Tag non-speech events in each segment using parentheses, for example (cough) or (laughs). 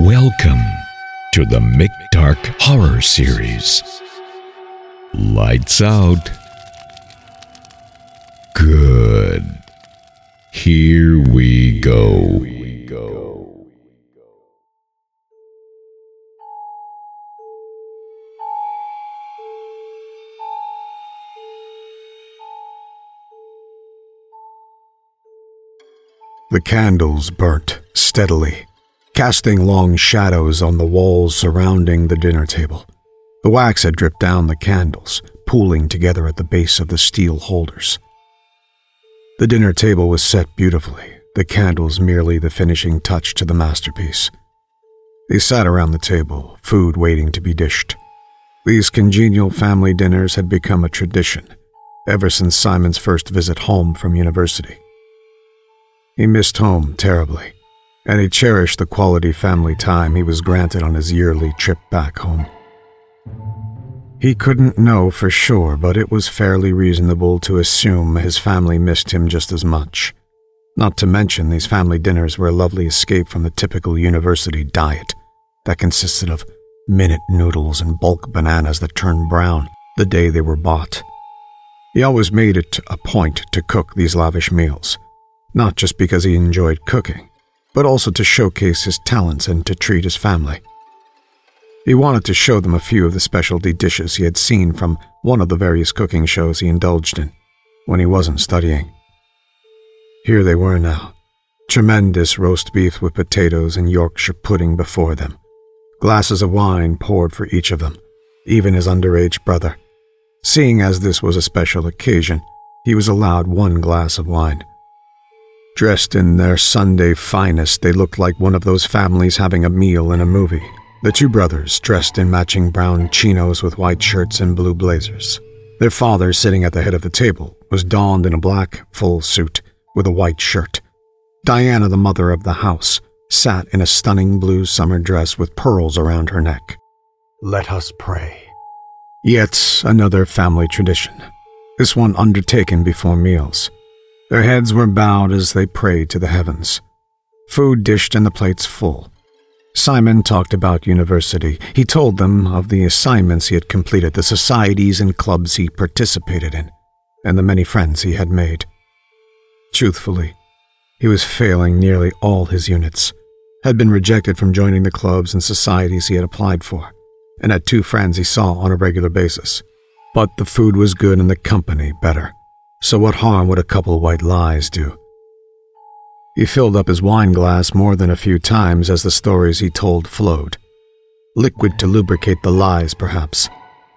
Welcome to the Mick Dark Horror Series. Lights out. Good. Here we go. The candles burnt steadily, casting long shadows on the walls surrounding the dinner table. The wax had dripped down the candles, pooling together at the base of the steel holders. The dinner table was set beautifully, the candles merely the finishing touch to the masterpiece. They sat around the table, food waiting to be dished. These congenial family dinners had become a tradition ever since Simon's first visit home from university. He missed home terribly, and he cherished the quality family time he was granted on his yearly trip back home. He couldn't know for sure, but it was fairly reasonable to assume his family missed him just as much. Not to mention, these family dinners were a lovely escape from the typical university diet that consisted of minute noodles and bulk bananas that turned brown the day they were bought. He always made it a point to cook these lavish meals, not just because he enjoyed cooking, but also to showcase his talents and to treat his family. He wanted to show them a few of the specialty dishes he had seen from one of the various cooking shows he indulged in when he wasn't studying. Here they were now, tremendous roast beef with potatoes and Yorkshire pudding before them, glasses of wine poured for each of them, even his underage brother. Seeing as this was a special occasion, he was allowed one glass of wine. Dressed in their Sunday finest, they looked like one of those families having a meal in a movie. The two brothers, dressed in matching brown chinos with white shirts and blue blazers. Their father, sitting at the head of the table, was donned in a black, full suit with a white shirt. Diana, the mother of the house, sat in a stunning blue summer dress with pearls around her neck. Let us pray. Yet another family tradition, this one undertaken before meals. Their heads were bowed as they prayed to the heavens. Food dished and the plates full. Simon talked about university. He told them of the assignments he had completed, the societies and clubs he participated in, and the many friends he had made. Truthfully, he was failing nearly all his units, had been rejected from joining the clubs and societies he had applied for and had two friends he saw on a regular basis. But the food was good and the company better, so what harm would a couple white lies do? He filled up his wine glass more than a few times as the stories he told flowed. Liquid to lubricate the lies, perhaps.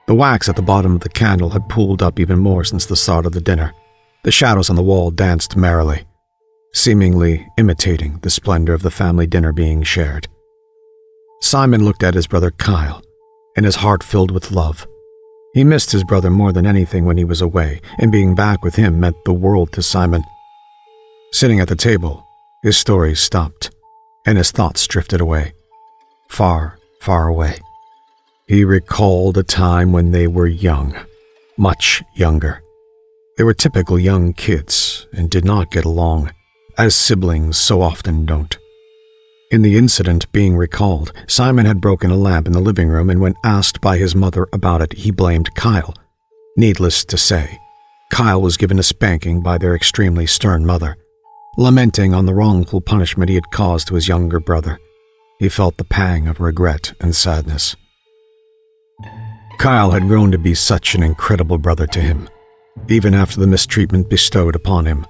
The wax at the bottom of the candle had pooled up even more since the start of the dinner. The shadows on the wall danced merrily, seemingly imitating the splendor of the family dinner being shared. Simon looked at his brother Kyle and his heart filled with love. He missed his brother more than anything when he was away, and being back with him meant the world to Simon. Sitting at the table, his stories stopped, and his thoughts drifted away. Far, far away. He recalled a time when they were young, much younger. They were typical young kids and did not get along, as siblings so often don't. In the incident being recalled, Simon had broken a lamp in the living room, and when asked by his mother about it, he blamed Kyle. Needless to say, Kyle was given a spanking by their extremely stern mother. Lamenting on the wrongful punishment he had caused to his younger brother, he felt the pang of regret and sadness. Kyle had grown to be such an incredible brother to him. Even after the mistreatment bestowed upon him,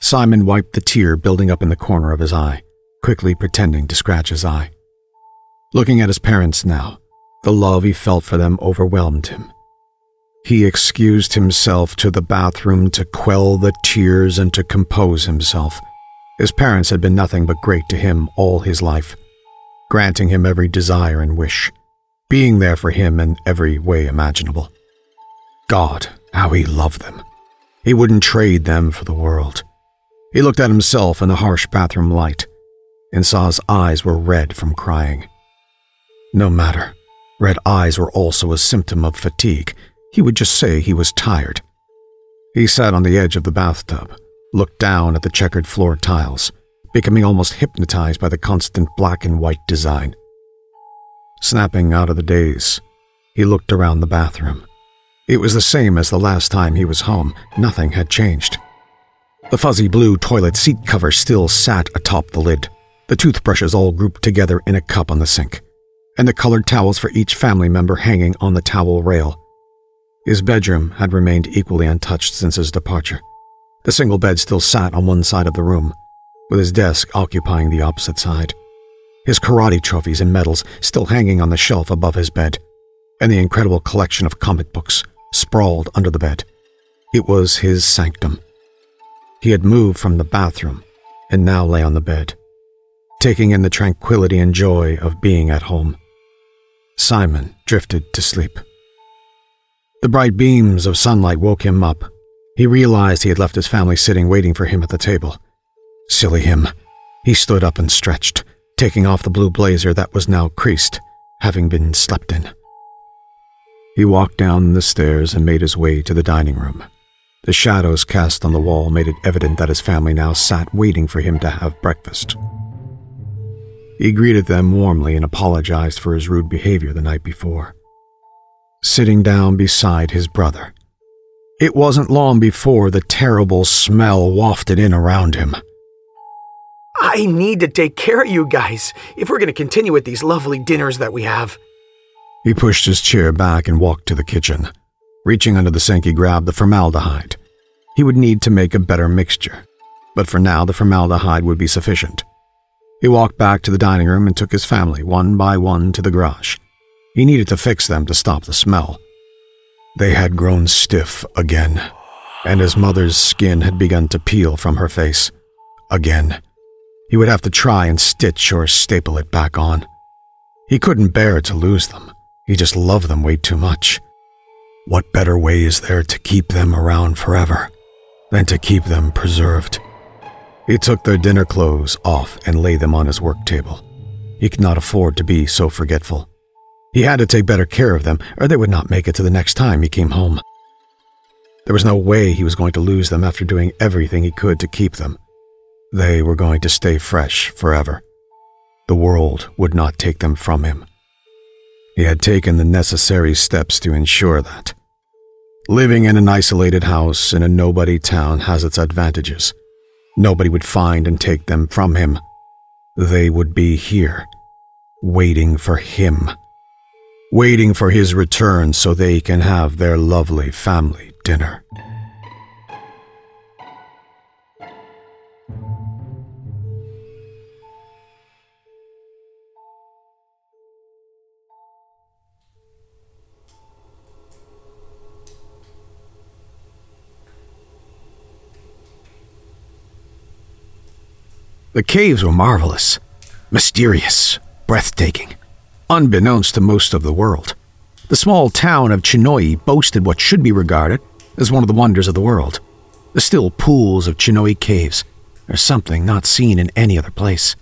Simon wiped the tear building up in the corner of his eye quickly pretending to scratch his eye. Looking at his parents now, the love he felt for them overwhelmed him. He excused himself to the bathroom to quell the tears and to compose himself. His parents had been nothing but great to him all his life, granting him every desire and wish, being there for him in every way imaginable. God, how he loved them. He wouldn't trade them for the world. He looked at himself in the harsh bathroom light and saw his eyes were red from crying. No matter, red eyes were also a symptom of fatigue. He would just say he was tired. He sat on the edge of the bathtub, looked down at the checkered floor tiles, becoming almost hypnotized by the constant black and white design. Snapping out of the daze, he looked around the bathroom. It was the same as the last time he was home. Nothing had changed. The fuzzy blue toilet seat cover still sat atop the lid, the toothbrushes all grouped together in a cup on the sink, and the colored towels for each family member hanging on the towel rail. His bedroom had remained equally untouched since his departure. The single bed still sat on one side of the room, with his desk occupying the opposite side. His karate trophies and medals still hanging on the shelf above his bed, and the incredible collection of comic books sprawled under the bed. It was his sanctum. He had moved from the bathroom and now lay on the bed, taking in the tranquility and joy of being at home. Simon drifted to sleep. The bright beams of sunlight woke him up. He realized he had left his family sitting waiting for him at the table. Silly him. He stood up and stretched, taking off the blue blazer that was now creased, having been slept in. He walked down the stairs and made his way to the dining room. The shadows cast on the wall made it evident that his family now sat waiting for him to have breakfast. He greeted them warmly and apologized for his rude behavior the night before. Sitting down beside his brother, it wasn't long before the terrible smell wafted in around him. I need to take care of you guys if we're going to continue with these lovely dinners that we have. He pushed his chair back and walked to the kitchen. Reaching under the sink, he grabbed the formaldehyde. He would need to make a better mixture, but for now, the formaldehyde would be sufficient. He walked back to the dining room and took his family one by one to the garage. He needed to fix them to stop the smell. They had grown stiff again, and his mother's skin had begun to peel from her face. Again. He would have to try and stitch or staple it back on. He couldn't bear to lose them. He just loved them way too much. What better way is there to keep them around forever than to keep them preserved? He took their dinner clothes off and laid them on his work table. He could not afford to be so forgetful. He had to take better care of them, or they would not make it to the next time he came home. There was no way he was going to lose them after doing everything he could to keep them. They were going to stay fresh forever. The world would not take them from him. He had taken the necessary steps to ensure that. Living in an isolated house in a nobody town has its advantages. Nobody would find and take them from him. They would be here, waiting for him, waiting for his return so they can have their lovely family dinner. The caves were marvelous, mysterious, breathtaking, unbeknownst to most of the world. The small town of Chinoi boasted what should be regarded as one of the wonders of the world. The still pools of Chinoi caves are something not seen in any other place.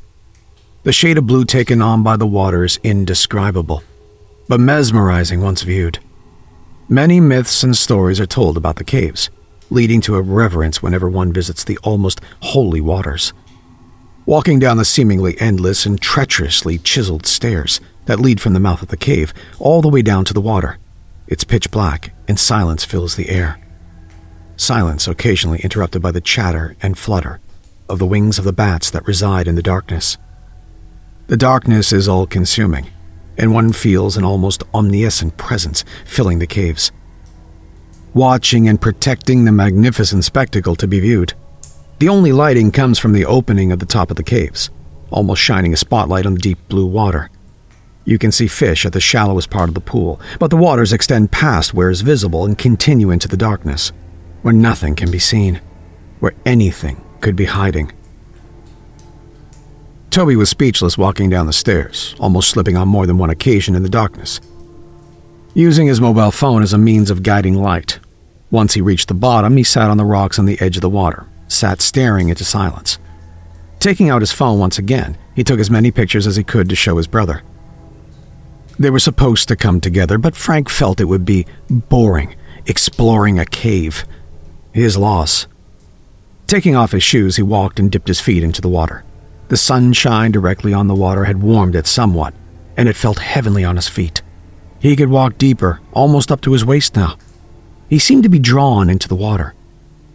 The shade of blue taken on by the water is indescribable, but mesmerizing once viewed. Many myths and stories are told about the caves, leading to a reverence whenever one visits the almost holy waters walking down the seemingly endless and treacherously chiseled stairs that lead from the mouth of the cave all the way down to the water. It's pitch black, and silence fills the air. Silence occasionally interrupted by the chatter and flutter of the wings of the bats that reside in the darkness. The darkness is all consuming, and one feels an almost omniscient presence filling the caves. Watching and protecting the magnificent spectacle to be viewed, the only lighting comes from the opening of the top of the caves, almost shining a spotlight on the deep blue water. You can see fish at the shallowest part of the pool, but the waters extend past where is visible and continue into the darkness, where nothing can be seen, where anything could be hiding. Toby was speechless walking down the stairs, almost slipping on more than one occasion in the darkness. Using his mobile phone as a means of guiding light. Once he reached the bottom, he sat on the rocks on the edge of the water, sat staring into silence. Taking out his phone once again, he took as many pictures as he could to show his brother. They were supposed to come together, but Frank felt it would be boring exploring a cave. His loss. Taking off his shoes, he walked and dipped his feet into the water. The sunshine directly on the water had warmed it somewhat, and it felt heavenly on his feet. He could walk deeper, almost up to his waist now. He seemed to be drawn into the water.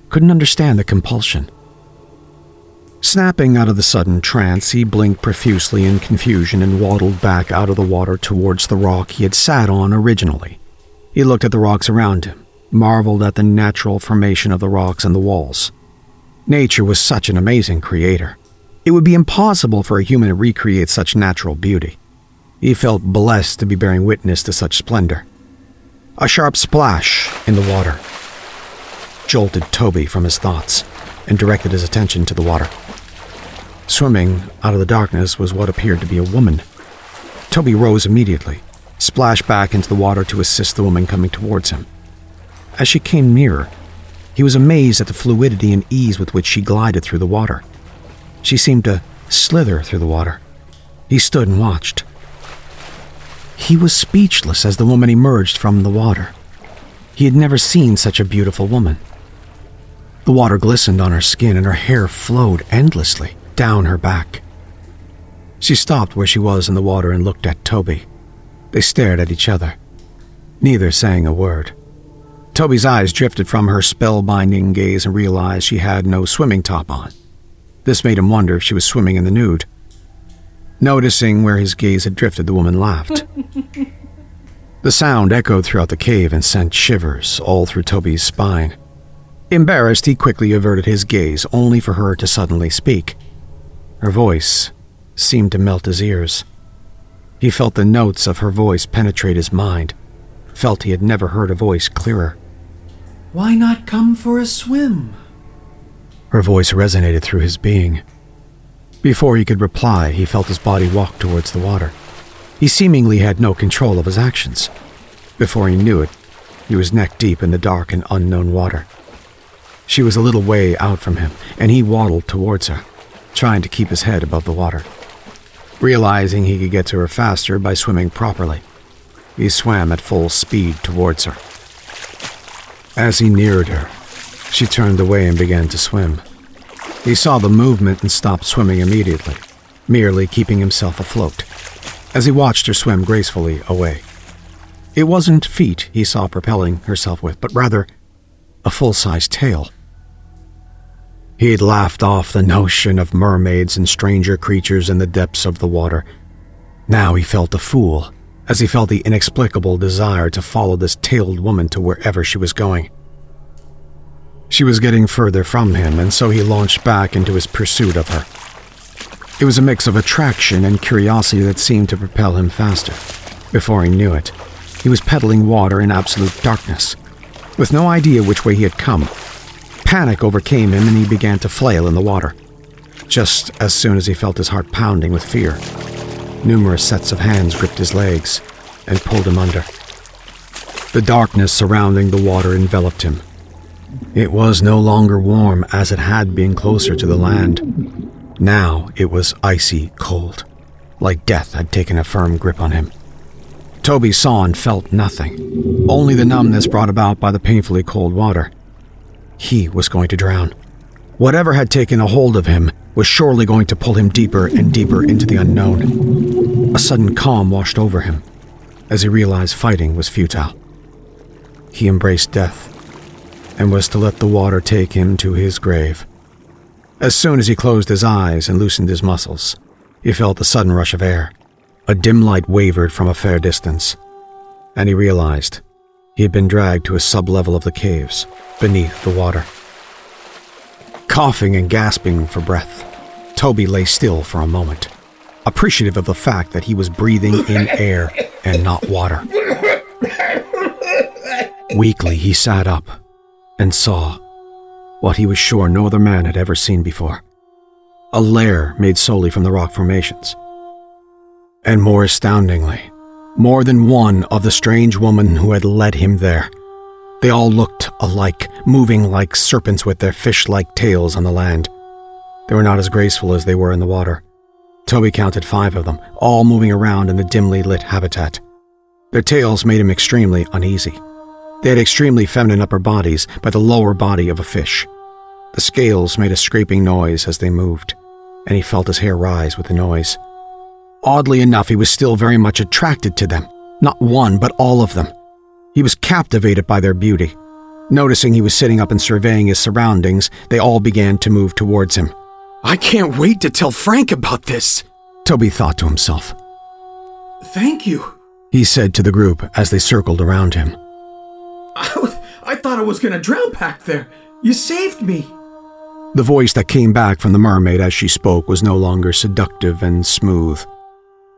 Couldn't understand the compulsion. Snapping out of the sudden trance, he blinked profusely in confusion and waddled back out of the water towards the rock he had sat on originally. He looked at the rocks around him, marveled at the natural formation of the rocks and the walls. Nature was such an amazing creator. It would be impossible for a human to recreate such natural beauty. He felt blessed to be bearing witness to such splendor. A sharp splash in the water jolted Toby from his thoughts and directed his attention to the water. Swimming out of the darkness was what appeared to be a woman. Toby rose immediately, splashed back into the water to assist the woman coming towards him. As she came nearer, he was amazed at the fluidity and ease with which she glided through the water. She seemed to slither through the water. He stood and watched. He was speechless as the woman emerged from the water. He had never seen such a beautiful woman. The water glistened on her skin and her hair flowed endlessly down her back. She stopped where she was in the water and looked at Toby. They stared at each other, neither saying a word. Toby's eyes drifted from her spellbinding gaze and realized she had no swimming top on. This made him wonder if she was swimming in the nude. Noticing where his gaze had drifted, the woman laughed. (laughs) the sound echoed throughout the cave and sent shivers all through Toby's spine. Embarrassed, he quickly averted his gaze, only for her to suddenly speak. Her voice seemed to melt his ears. He felt the notes of her voice penetrate his mind, felt he had never heard a voice clearer. Why not come for a swim? Her voice resonated through his being. Before he could reply, he felt his body walk towards the water. He seemingly had no control of his actions. Before he knew it, he was neck deep in the dark and unknown water. She was a little way out from him, and he waddled towards her trying to keep his head above the water. Realizing he could get to her faster by swimming properly, he swam at full speed towards her. As he neared her, she turned away and began to swim. He saw the movement and stopped swimming immediately, merely keeping himself afloat, as he watched her swim gracefully away. It wasn't feet he saw propelling herself with, but rather a full sized tail. He had laughed off the notion of mermaids and stranger creatures in the depths of the water. Now he felt a fool, as he felt the inexplicable desire to follow this tailed woman to wherever she was going. She was getting further from him, and so he launched back into his pursuit of her. It was a mix of attraction and curiosity that seemed to propel him faster. Before he knew it, he was pedaling water in absolute darkness, with no idea which way he had come Panic overcame him and he began to flail in the water. Just as soon as he felt his heart pounding with fear, numerous sets of hands gripped his legs and pulled him under. The darkness surrounding the water enveloped him. It was no longer warm as it had been closer to the land. Now it was icy cold, like death had taken a firm grip on him. Toby saw and felt nothing, only the numbness brought about by the painfully cold water. He was going to drown. Whatever had taken a hold of him was surely going to pull him deeper and deeper into the unknown. A sudden calm washed over him as he realized fighting was futile. He embraced death and was to let the water take him to his grave. As soon as he closed his eyes and loosened his muscles, he felt a sudden rush of air. A dim light wavered from a fair distance, and he realized he had been dragged to a sublevel of the caves, beneath the water. Coughing and gasping for breath, Toby lay still for a moment, appreciative of the fact that he was breathing in air and not water. Weakly, he sat up and saw what he was sure no other man had ever seen before a lair made solely from the rock formations. And more astoundingly, more than one of the strange woman who had led him there. They all looked alike, moving like serpents with their fish like tails on the land. They were not as graceful as they were in the water. Toby counted five of them, all moving around in the dimly lit habitat. Their tails made him extremely uneasy. They had extremely feminine upper bodies, but the lower body of a fish. The scales made a scraping noise as they moved, and he felt his hair rise with the noise. Oddly enough, he was still very much attracted to them. Not one, but all of them. He was captivated by their beauty. Noticing he was sitting up and surveying his surroundings, they all began to move towards him. I can't wait to tell Frank about this, Toby thought to himself. Thank you. He said to the group as they circled around him. I, (laughs) I thought I was gonna drown back there. You saved me. The voice that came back from the mermaid as she spoke was no longer seductive and smooth.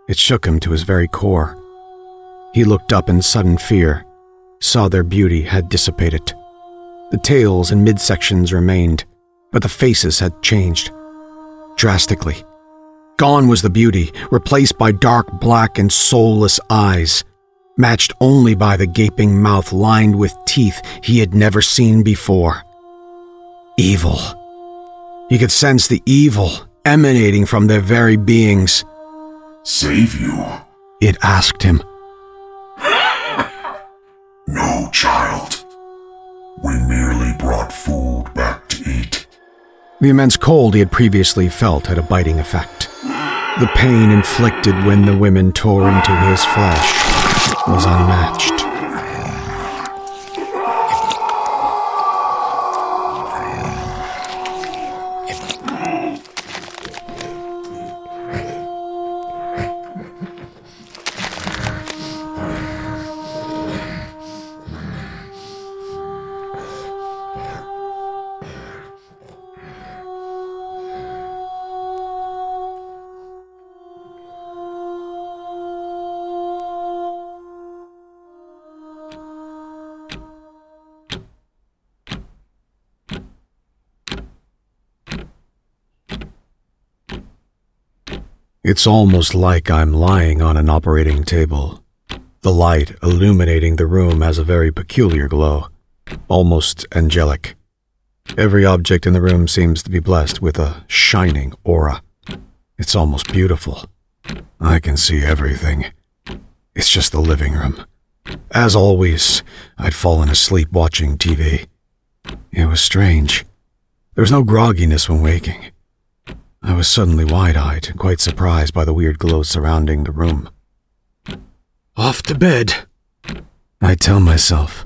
It shook him to his very core. He looked up in sudden fear, saw their beauty had dissipated. The tails and midsections remained, but the faces had changed. Drastically. Gone was the beauty, replaced by dark black and soulless eyes, matched only by the gaping mouth lined with teeth he had never seen before. Evil. He could sense the evil emanating from their very beings. Save you? It asked him. (laughs) No, child. We merely brought food back to eat. The immense cold he had previously felt had a biting effect. The pain inflicted when the women tore into his flesh was unmatched. It's almost like I'm lying on an operating table. The light illuminating the room has a very peculiar glow, almost angelic. Every object in the room seems to be blessed with a shining aura. It's almost beautiful. I can see everything. It's just the living room. As always, I'd fallen asleep watching TV. It was strange. There was no grogginess when waking. I was suddenly wide eyed and quite surprised by the weird glow surrounding the room. Off to bed, I tell myself.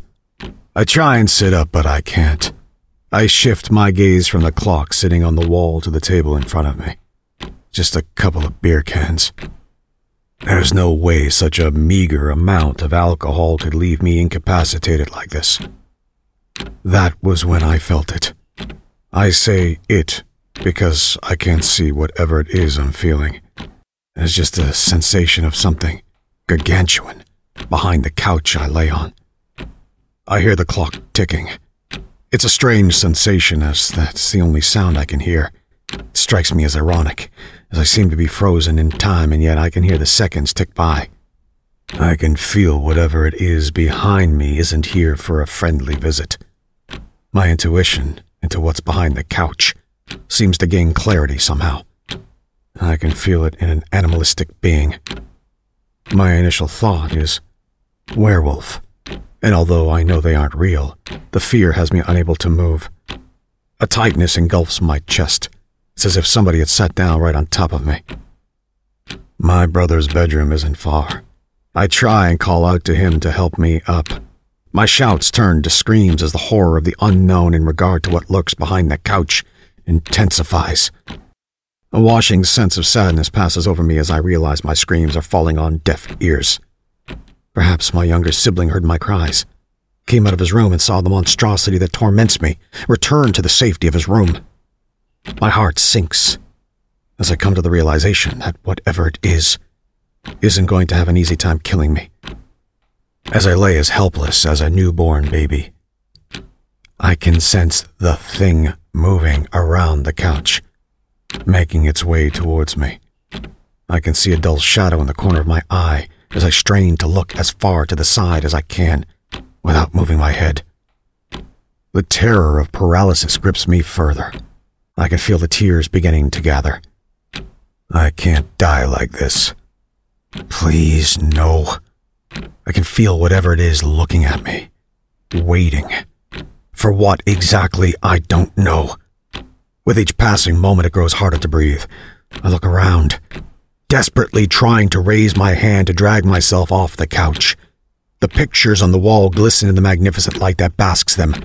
I try and sit up, but I can't. I shift my gaze from the clock sitting on the wall to the table in front of me. Just a couple of beer cans. There's no way such a meager amount of alcohol could leave me incapacitated like this. That was when I felt it. I say it because I can't see whatever it is I'm feeling. It's just a sensation of something gargantuan behind the couch I lay on. I hear the clock ticking. It's a strange sensation as that's the only sound I can hear. It strikes me as ironic, as I seem to be frozen in time and yet I can hear the seconds tick by. I can feel whatever it is behind me isn't here for a friendly visit. My intuition into what's behind the couch seems to gain clarity somehow. I can feel it in an animalistic being. My initial thought is werewolf, and although I know they aren't real, the fear has me unable to move. A tightness engulfs my chest. It's as if somebody had sat down right on top of me. My brother's bedroom isn't far. I try and call out to him to help me up. My shouts turn to screams as the horror of the unknown in regard to what lurks behind the couch intensifies. A washing sense of sadness passes over me as I realize my screams are falling on deaf ears. Perhaps my younger sibling heard my cries, came out of his room and saw the monstrosity that torments me, returned to the safety of his room. My heart sinks as I come to the realization that whatever it is, isn't going to have an easy time killing me. As I lay as helpless as a newborn baby, I can sense the thing moving around the couch, making its way towards me. I can see a dull shadow in the corner of my eye as I strain to look as far to the side as I can without moving my head. The terror of paralysis grips me further. I can feel the tears beginning to gather. I can't die like this. Please, no. I can feel whatever it is looking at me, waiting. For what exactly, I don't know. With each passing moment, it grows harder to breathe. I look around. desperately trying to raise my hand to drag myself off the couch. The pictures on the wall glisten in the magnificent light that basks them.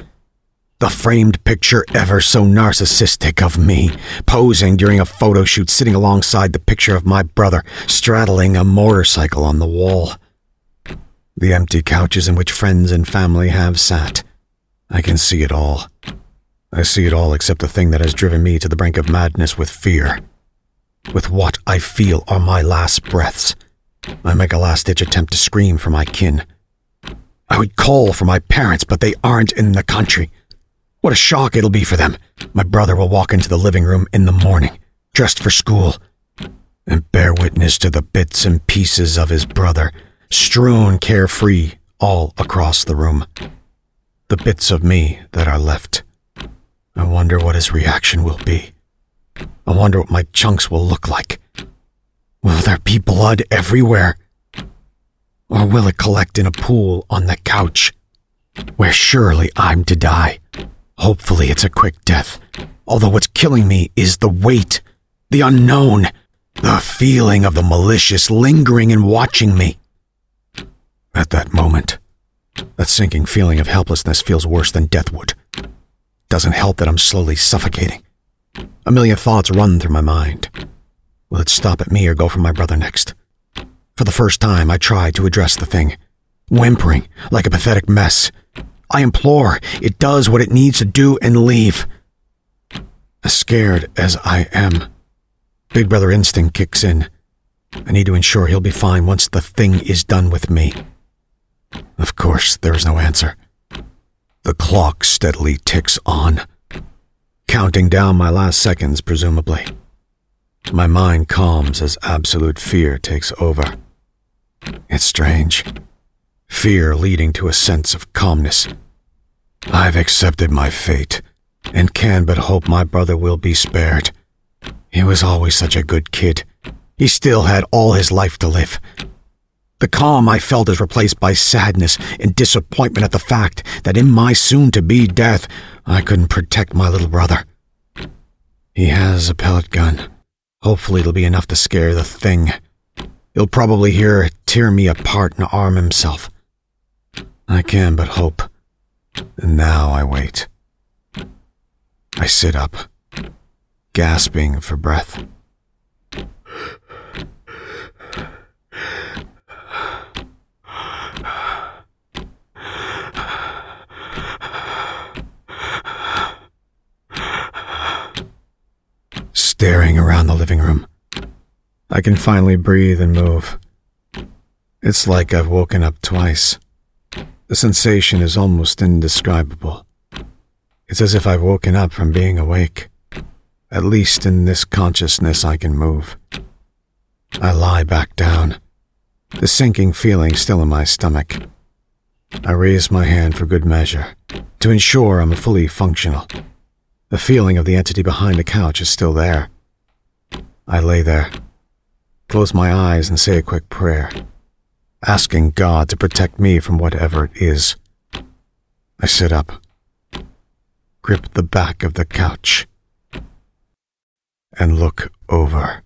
The framed picture, ever so narcissistic, of me, posing during a photo shoot, sitting alongside the picture of my brother, straddling a motorcycle on the wall. The empty couches in which friends and family have sat. I can see it all. I see it all except the thing that has driven me to the brink of madness with fear. With what I feel are my last breaths. I make a last ditch attempt to scream for my kin. I would call for my parents, but they aren't in the country. What a shock it'll be for them. My brother will walk into the living room in the morning, dressed for school, and bear witness to the bits and pieces of his brother, strewn carefree all across the room. The bits of me that are left. I wonder what his reaction will be. I wonder what my chunks will look like. Will there be blood everywhere? Or will it collect in a pool on the couch, where surely I'm to die? Hopefully, it's a quick death. Although what's killing me is the weight, the unknown, the feeling of the malicious lingering and watching me. At that moment, that sinking feeling of helplessness feels worse than death would. Doesn't help that I'm slowly suffocating. A million thoughts run through my mind. Will it stop at me or go for my brother next? For the first time, I try to address the thing, whimpering like a pathetic mess. I implore it does what it needs to do and leave. As scared as I am, Big Brother instinct kicks in. I need to ensure he'll be fine once the thing is done with me. Of course, there is no answer. The clock steadily ticks on, counting down my last seconds, presumably. My mind calms as absolute fear takes over. It's strange fear leading to a sense of calmness. I've accepted my fate, and can but hope my brother will be spared. He was always such a good kid. He still had all his life to live. The calm I felt is replaced by sadness and disappointment at the fact that in my soon to be death, I couldn't protect my little brother. He has a pellet gun. Hopefully, it'll be enough to scare the thing. He'll probably hear it tear me apart and arm himself. I can but hope. And now I wait. I sit up, gasping for breath. Staring around the living room, I can finally breathe and move. It's like I've woken up twice. The sensation is almost indescribable. It's as if I've woken up from being awake. At least in this consciousness, I can move. I lie back down, the sinking feeling still in my stomach. I raise my hand for good measure, to ensure I'm fully functional. The feeling of the entity behind the couch is still there. I lay there, close my eyes, and say a quick prayer asking God to protect me from whatever it is. I sit up, grip the back of the couch, and look over.